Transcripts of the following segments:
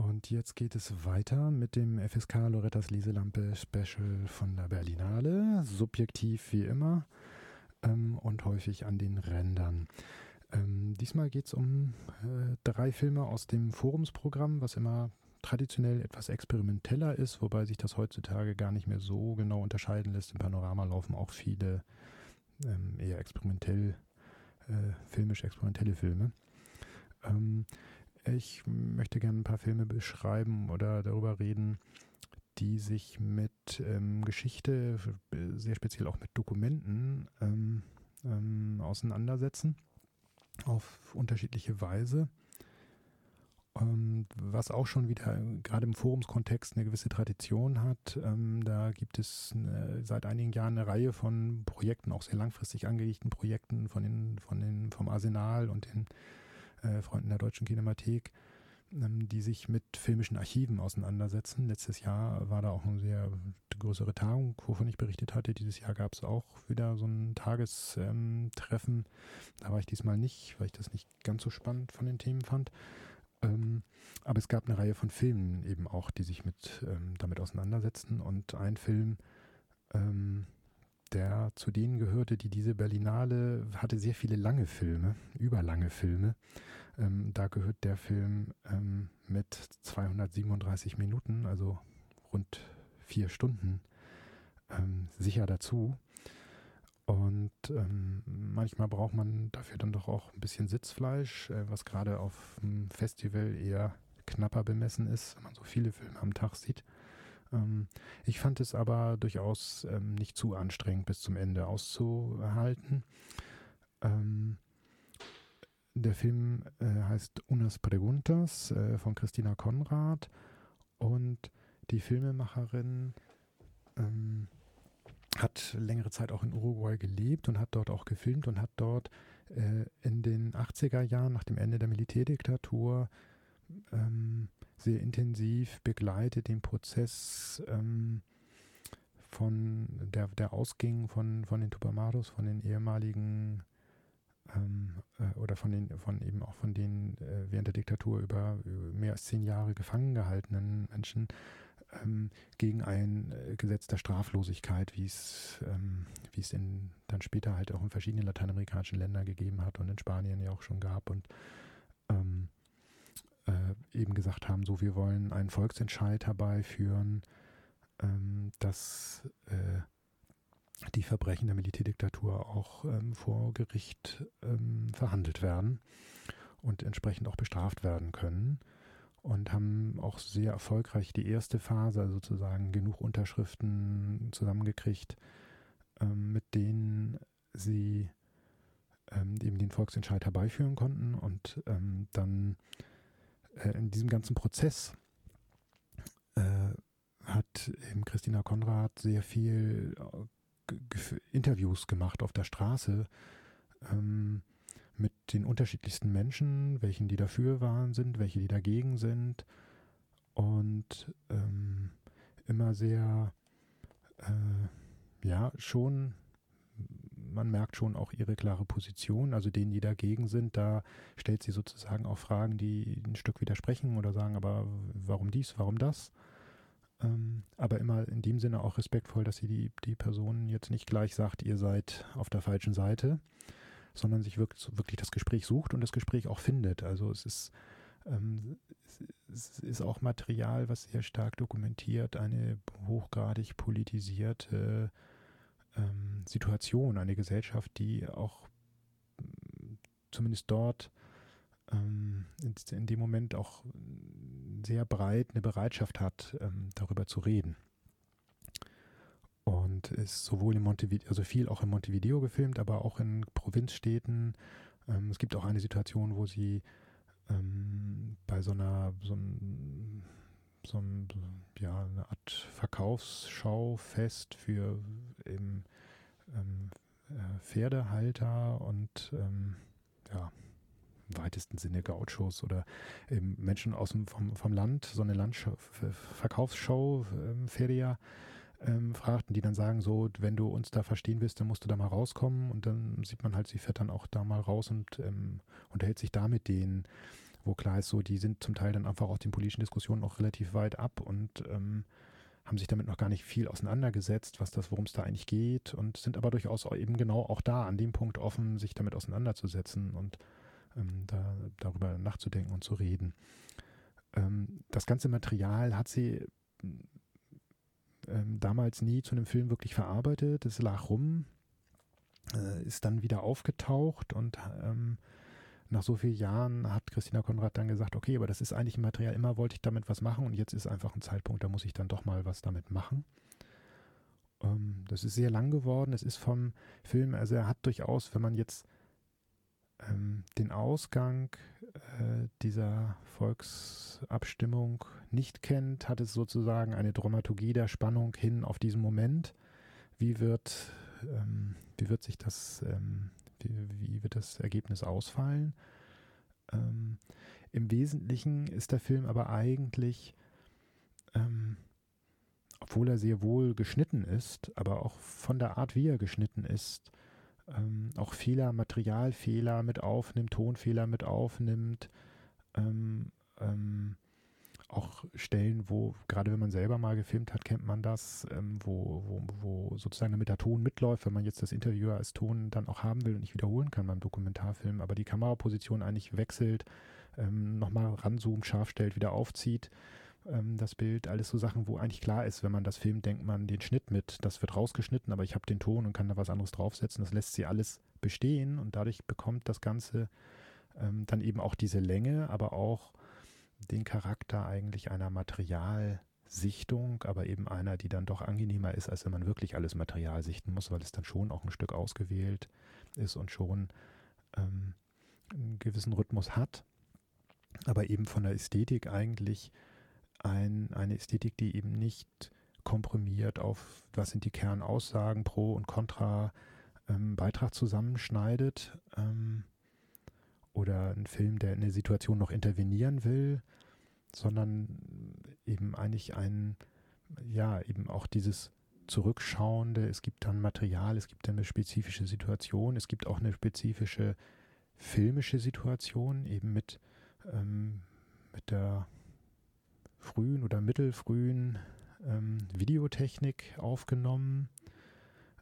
Und jetzt geht es weiter mit dem FSK Lorettas Leselampe Special von der Berlinale. Subjektiv wie immer ähm, und häufig an den Rändern. Ähm, diesmal geht es um äh, drei Filme aus dem Forumsprogramm, was immer traditionell etwas experimenteller ist, wobei sich das heutzutage gar nicht mehr so genau unterscheiden lässt. Im Panorama laufen auch viele ähm, eher experimentell, äh, filmisch experimentelle Filme. Ähm, ich möchte gerne ein paar Filme beschreiben oder darüber reden, die sich mit ähm, Geschichte, sehr speziell auch mit Dokumenten ähm, ähm, auseinandersetzen, auf unterschiedliche Weise. Ähm, was auch schon wieder gerade im Forumskontext eine gewisse Tradition hat. Ähm, da gibt es eine, seit einigen Jahren eine Reihe von Projekten, auch sehr langfristig angelegten Projekten von den, von den, vom Arsenal und den äh, Freunden der Deutschen Kinemathek, ähm, die sich mit filmischen Archiven auseinandersetzen. Letztes Jahr war da auch eine sehr größere Tagung, wovon ich berichtet hatte. Dieses Jahr gab es auch wieder so ein Tagestreffen. Da war ich diesmal nicht, weil ich das nicht ganz so spannend von den Themen fand. Ähm, aber es gab eine Reihe von Filmen eben auch, die sich mit ähm, damit auseinandersetzten. Und ein Film, ähm, der zu denen gehörte, die diese Berlinale hatte sehr viele lange Filme, überlange Filme. Ähm, da gehört der Film ähm, mit 237 Minuten, also rund vier Stunden, ähm, sicher dazu. Und ähm, manchmal braucht man dafür dann doch auch ein bisschen Sitzfleisch, äh, was gerade auf dem Festival eher knapper bemessen ist, wenn man so viele Filme am Tag sieht. Ähm, ich fand es aber durchaus ähm, nicht zu anstrengend bis zum Ende auszuhalten. Ähm, der Film äh, heißt Unas Preguntas äh, von Christina Konrad und die Filmemacherin hat längere Zeit auch in Uruguay gelebt und hat dort auch gefilmt und hat dort äh, in den 80er Jahren nach dem Ende der Militärdiktatur ähm, sehr intensiv begleitet den Prozess ähm, von der, der ausging von, von den Tupamaros, von den ehemaligen ähm, äh, oder von den, von eben auch von den äh, während der Diktatur über, über, mehr als zehn Jahre gefangen gehaltenen Menschen ähm, gegen ein äh, Gesetz der Straflosigkeit, wie es, ähm, wie es in, dann später halt auch in verschiedenen lateinamerikanischen Ländern gegeben hat und in Spanien ja auch schon gab und ähm, äh, eben gesagt haben, so wir wollen einen Volksentscheid herbeiführen, ähm, dass äh, die Verbrechen der Militärdiktatur auch ähm, vor Gericht ähm, verhandelt werden und entsprechend auch bestraft werden können und haben auch sehr erfolgreich die erste Phase, also sozusagen genug Unterschriften zusammengekriegt, ähm, mit denen sie ähm, eben den Volksentscheid herbeiführen konnten und ähm, dann äh, in diesem ganzen Prozess äh, hat eben Christina Konrad sehr viel äh, Interviews gemacht auf der Straße ähm, mit den unterschiedlichsten Menschen, welchen die dafür waren sind, welche die dagegen sind und ähm, immer sehr äh, ja schon man merkt schon auch ihre klare Position. Also denen, die dagegen sind, da stellt sie sozusagen auch Fragen, die ein Stück widersprechen oder sagen, aber warum dies, warum das? Ähm, aber immer in dem Sinne auch respektvoll, dass sie die, die Person jetzt nicht gleich sagt, ihr seid auf der falschen Seite, sondern sich wirklich, wirklich das Gespräch sucht und das Gespräch auch findet. Also es ist, ähm, es ist auch Material, was sehr stark dokumentiert, eine hochgradig politisierte ähm, Situation, eine Gesellschaft, die auch mm, zumindest dort ähm, in, dem Moment auch sehr breit eine Bereitschaft hat, ähm, darüber zu reden. Und ist sowohl in Montevideo, also viel auch in Montevideo gefilmt, aber auch in Provinzstädten. Ähm, es gibt auch eine Situation, wo sie ähm, bei so einer, so einem so ein, ja, eine Art Verkaufsschaufest für eben ähm, äh, Pferdehalter und ähm, ja, im weitesten Sinne Gauchos oder eben Menschen aus dem, vom, vom Land, so eine Landschau, Verkaufsshow, ähm, Feria, ähm, fragten, die dann sagen so, wenn du uns da verstehen willst, dann musst du da mal rauskommen und dann sieht man halt, sie fährt dann auch da mal raus und ähm, unterhält sich da mit denen wo klar ist, so, die sind zum Teil dann einfach aus den politischen Diskussionen noch relativ weit ab und ähm, haben sich damit noch gar nicht viel auseinandergesetzt, was das, worum es da eigentlich geht und sind aber durchaus eben genau auch da an dem Punkt offen, sich damit auseinanderzusetzen und ähm, da, darüber nachzudenken und zu reden. Ähm, das ganze Material hat sie ähm, damals nie zu einem Film wirklich verarbeitet. Es lag rum, äh, ist dann wieder aufgetaucht und ähm, nach so vielen Jahren hat Christina Konrad dann gesagt, okay, aber das ist eigentlich ein Material, immer wollte ich damit was machen und jetzt ist einfach ein Zeitpunkt, da muss ich dann doch mal was damit machen. Ähm, das ist sehr lang geworden, es ist vom Film, also er hat durchaus, wenn man jetzt ähm, den Ausgang äh, dieser Volksabstimmung nicht kennt, hat es sozusagen eine Dramaturgie der Spannung hin auf diesen Moment. Wie wird, ähm, wie wird sich das, ähm, wie, wie, wird das Ergebnis ausfallen? Ähm, Im Wesentlichen ist der Film aber eigentlich, ähm, obwohl er sehr wohl geschnitten ist, aber auch von der Art, wie er geschnitten ist, ähm, auch Fehler, Materialfehler mit aufnimmt, Tonfehler mit aufnimmt, ähm, ähm, auch Stellen, wo, gerade wenn man selber mal gefilmt hat, kennt man das, ähm, wo, wo, wo sozusagen damit der Ton mitläuft, wenn man jetzt das Interviewer als Ton dann auch haben will und nicht wiederholen kann beim Dokumentarfilm, aber die Kameraposition eigentlich wechselt, ähm, nochmal ranzoomt, scharf stellt, wieder aufzieht ähm, das Bild, alles so Sachen, wo eigentlich klar ist, wenn man das filmt, denkt man den Schnitt mit, das wird rausgeschnitten, aber ich habe den Ton und kann da was anderes draufsetzen. Das lässt sie alles bestehen und dadurch bekommt das Ganze ähm, dann eben auch diese Länge, aber auch den Charakter eigentlich einer Materialsichtung, aber eben einer, die dann doch angenehmer ist, als wenn man wirklich alles Material sichten muss, weil es dann schon auch ein Stück ausgewählt ist und schon ähm, einen gewissen Rhythmus hat, aber eben von der Ästhetik eigentlich ein, eine Ästhetik, die eben nicht komprimiert auf, was sind die Kernaussagen, Pro und Contra, ähm, Beitrag zusammenschneidet. Ähm, oder ein Film, der in eine Situation noch intervenieren will, sondern eben eigentlich ein, ja, eben auch dieses Zurückschauende, es gibt dann Material, es gibt dann eine spezifische Situation, es gibt auch eine spezifische filmische Situation, eben mit, ähm, mit der frühen oder mittelfrühen ähm, Videotechnik aufgenommen,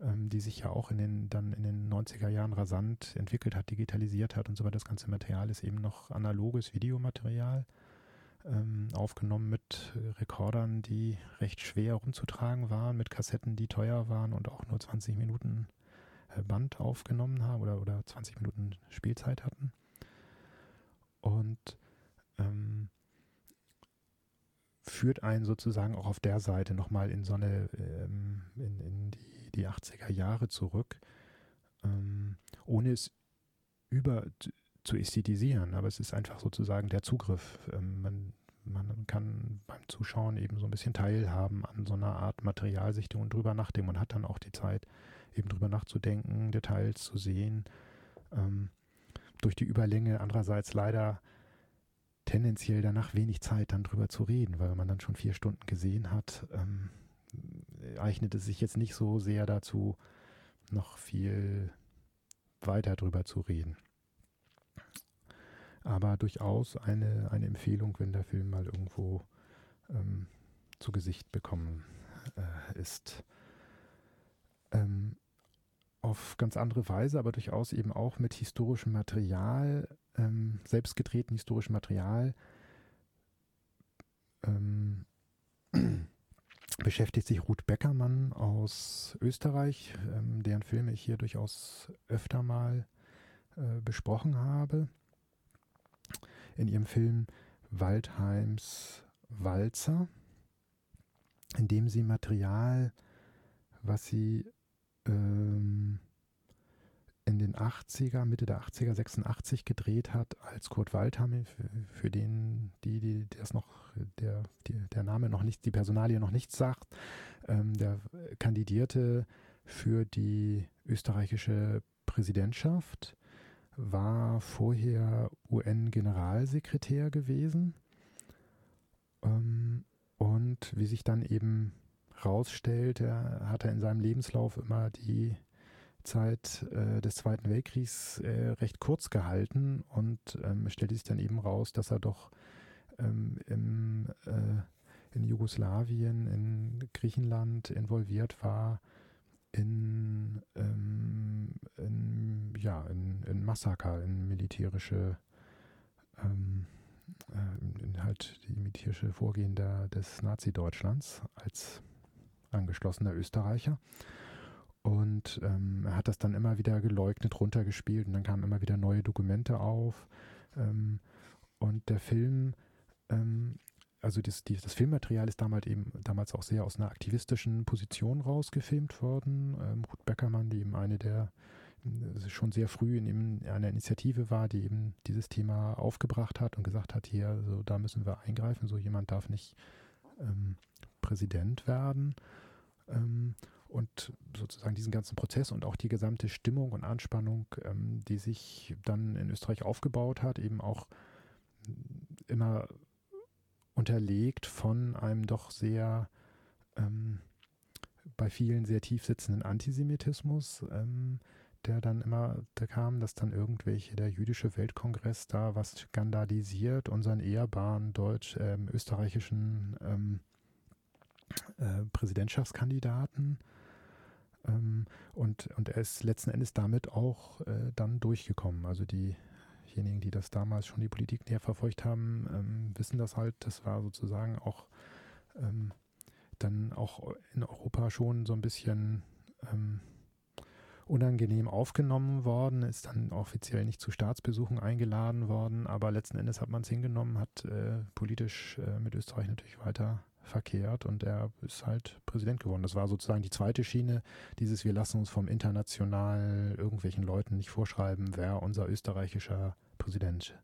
ähm, die sich ja auch in den, dann in den 90er Jahren rasant entwickelt hat, digitalisiert hat und so weiter. Das ganze Material ist eben noch analoges Videomaterial ähm, aufgenommen mit Rekordern, die recht schwer rumzutragen waren, mit Kassetten, die teuer waren und auch nur 20 Minuten äh, Band aufgenommen haben oder, oder 20 Minuten Spielzeit hatten. Und ähm, führt einen sozusagen auch auf der Seite nochmal in so eine, ähm, in, in die, die 80er Jahre zurück, ähm, ohne es über zu ästhetisieren, aber es ist einfach sozusagen der Zugriff. Ähm, man, man kann beim Zuschauen eben so ein bisschen teilhaben an so einer Art Materialsichtung und drüber nachdenken. Man hat dann auch die Zeit, eben drüber nachzudenken, Details zu sehen. Ähm, durch die Überlänge andererseits leider tendenziell danach wenig Zeit, dann drüber zu reden, weil man dann schon vier Stunden gesehen hat, ähm, eignet es sich jetzt nicht so sehr dazu, noch viel weiter drüber zu reden. Aber durchaus eine, eine Empfehlung, wenn der Film mal irgendwo ähm, zu Gesicht bekommen äh, ist. Ähm, auf ganz andere Weise, aber durchaus eben auch mit historischem Material ähm, selbst gedrehten historischen Material ähm, beschäftigt sich Ruth Beckermann aus Österreich, ähm, deren Filme ich hier durchaus öfter mal äh, besprochen habe. In ihrem Film Waldheims Walzer, in dem sie Material, was sie ähm, in den 80er, Mitte der 80er, 86 gedreht hat, als Kurt Waldhammer, für, für den, die, die das noch, der, die, der Name noch nicht, die Personalie noch nichts sagt, ähm, der kandidierte für die österreichische Präsidentschaft, war vorher UN-Generalsekretär gewesen ähm, und wie sich dann eben rausstellte, hat er in seinem Lebenslauf immer die Zeit äh, des Zweiten Weltkriegs äh, recht kurz gehalten und ähm, stellte sich dann eben raus, dass er doch ähm, im, äh, in Jugoslawien, in Griechenland involviert war, in, ähm, in ja, in, in Massaker, in militärische ähm, äh, in halt die militärische Vorgehen der, des Nazi-Deutschlands als angeschlossener Österreicher. Und ähm, er hat das dann immer wieder geleugnet, runtergespielt und dann kamen immer wieder neue Dokumente auf. Ähm, und der Film, ähm, also das, die, das, Filmmaterial ist damals eben damals auch sehr aus einer aktivistischen Position rausgefilmt worden. Ähm, Ruth Beckermann, die eben eine der äh, schon sehr früh in einer Initiative war, die eben dieses Thema aufgebracht hat und gesagt hat, hier, so da müssen wir eingreifen, so jemand darf nicht ähm, Präsident werden. Und sozusagen diesen ganzen Prozess und auch die gesamte Stimmung und Anspannung, ähm, die sich dann in Österreich aufgebaut hat, eben auch immer unterlegt von einem doch sehr ähm, bei vielen sehr tief sitzenden Antisemitismus, ähm, der dann immer da kam, dass dann irgendwelche, der jüdische Weltkongress da was skandalisiert, unseren ehrbaren deutsch, ähm, österreichischen ähm, äh, Präsidentschaftskandidaten. Ähm, und, und er ist letzten Endes damit auch äh, dann durchgekommen. Also diejenigen, die das damals schon die Politik näher verfolgt haben, ähm, wissen das halt. Das war sozusagen auch ähm, dann auch in Europa schon so ein bisschen ähm, unangenehm aufgenommen worden, ist dann offiziell nicht zu Staatsbesuchen eingeladen worden, aber letzten Endes hat man es hingenommen, hat äh, politisch äh, mit Österreich natürlich weiter verkehrt und er ist halt Präsident geworden. Das war sozusagen die zweite Schiene, dieses wir lassen uns vom international irgendwelchen Leuten nicht vorschreiben, wer unser österreichischer Präsident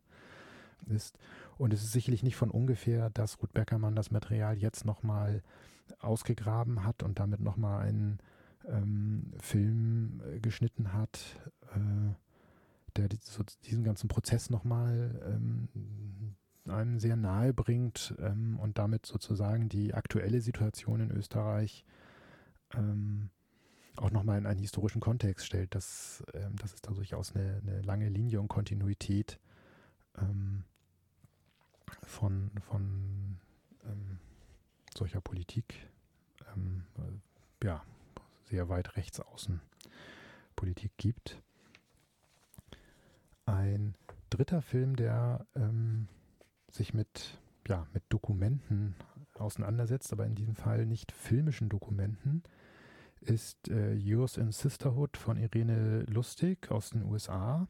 ist. Und es ist sicherlich nicht von ungefähr, dass Ruth Beckermann das Material jetzt nochmal ausgegraben hat und damit nochmal einen ähm, Film äh, geschnitten hat, äh, der so diesen ganzen Prozess nochmal ähm, einem sehr nahe bringt ähm, und damit sozusagen die aktuelle Situation in Österreich ähm, auch nochmal in einen historischen Kontext stellt, dass, ähm, dass es da durchaus eine, eine lange Linie und Kontinuität ähm, von, von ähm, solcher Politik, ähm, ja, sehr weit rechts außen Politik gibt. Ein dritter Film, der ähm, sich mit, ja, mit Dokumenten auseinandersetzt, aber in diesem Fall nicht filmischen Dokumenten, ist äh, Yours in Sisterhood von Irene Lustig aus den USA,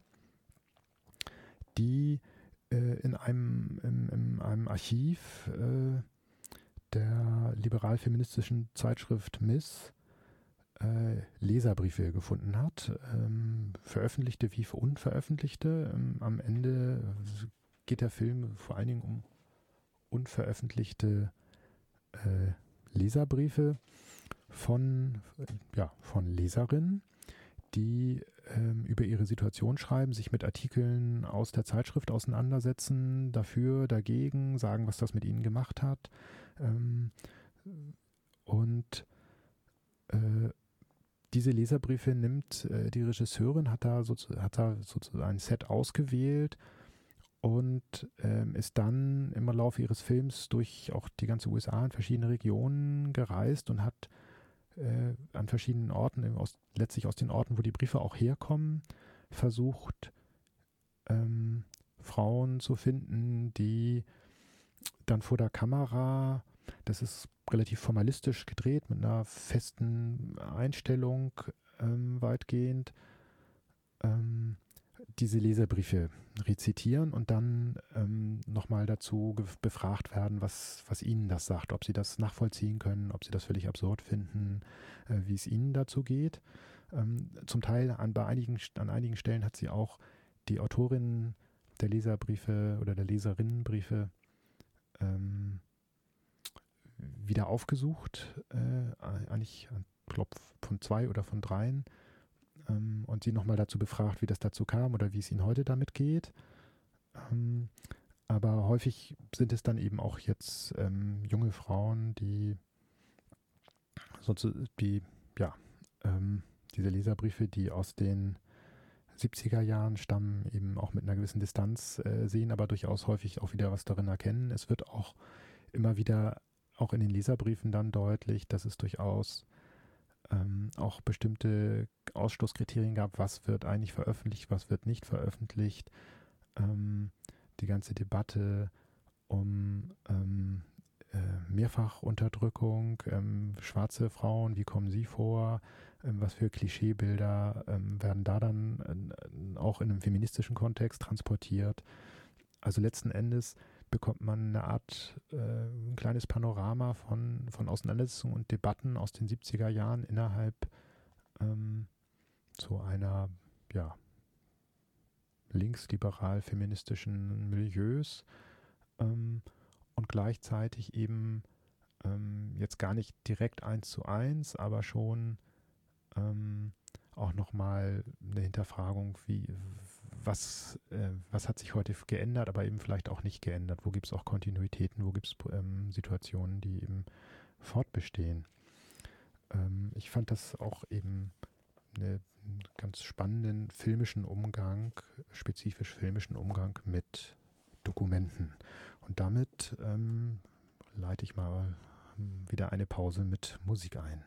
die äh, in einem, in, in einem Archiv äh, der liberal-feministischen Zeitschrift Miss äh, Leserbriefe gefunden hat, ähm, veröffentlichte wie unveröffentlichte. Ähm, am Ende geht der Film vor allen Dingen um unveröffentlichte äh, Leserbriefe von, ja, von Leserinnen, die ähm, über ihre Situation schreiben, sich mit Artikeln aus der Zeitschrift auseinandersetzen, dafür, dagegen, sagen, was das mit ihnen gemacht hat. Ähm, und äh, diese Leserbriefe nimmt äh, die Regisseurin, hat da, so, hat da sozusagen ein Set ausgewählt und ähm, ist dann im Laufe ihres Films durch auch die ganze USA in verschiedene Regionen gereist und hat äh, an verschiedenen Orten, aus, letztlich aus den Orten, wo die Briefe auch herkommen, versucht, ähm, Frauen zu finden, die dann vor der Kamera, das ist relativ formalistisch gedreht, mit einer festen Einstellung ähm, weitgehend, ähm, diese Leserbriefe rezitieren und dann ähm, nochmal dazu befragt werden, was, was ihnen das sagt, ob sie das nachvollziehen können, ob sie das völlig absurd finden, äh, wie es ihnen dazu geht. Ähm, zum Teil an, bei einigen, an einigen Stellen hat sie auch die Autorin der Leserbriefe oder der Leserinnenbriefe ähm, wieder aufgesucht, äh, eigentlich, ich glaube, von zwei oder von dreien ähm, und sie nochmal dazu befragt, wie das dazu kam oder wie es ihnen heute damit geht. Ähm, aber häufig sind es dann eben auch jetzt ähm, junge Frauen, die, die ja, ähm, diese Leserbriefe, die aus den 70er Jahren stammen, eben auch mit einer gewissen Distanz äh, sehen, aber durchaus häufig auch wieder was darin erkennen. Es wird auch immer wieder, auch in den Leserbriefen dann deutlich, dass es durchaus ähm, auch bestimmte Ausschlusskriterien gab, was wird eigentlich veröffentlicht, was wird nicht veröffentlicht. Ähm, die ganze Debatte um ähm, äh, Mehrfachunterdrückung, ähm, schwarze Frauen, wie kommen sie vor, ähm, was für Klischeebilder ähm, werden da dann äh, auch in einem feministischen Kontext transportiert. Also letzten Endes bekommt man eine Art, äh, ein kleines Panorama von, von Auseinandersetzungen und Debatten aus den 70er Jahren innerhalb ähm, so einer, ja, linksliberal-feministischen Milieus ähm, und gleichzeitig eben ähm, jetzt gar nicht direkt eins zu eins, aber schon ähm, auch nochmal eine Hinterfragung, wie, was, äh, was hat sich heute geändert, aber eben vielleicht auch nicht geändert. Wo gibt es auch Kontinuitäten, wo gibt es ähm, Situationen, die eben fortbestehen. Ähm, ich fand das auch eben einen ganz spannenden filmischen Umgang, spezifisch filmischen Umgang mit Dokumenten. Und damit ähm, leite ich mal wieder eine Pause mit Musik ein.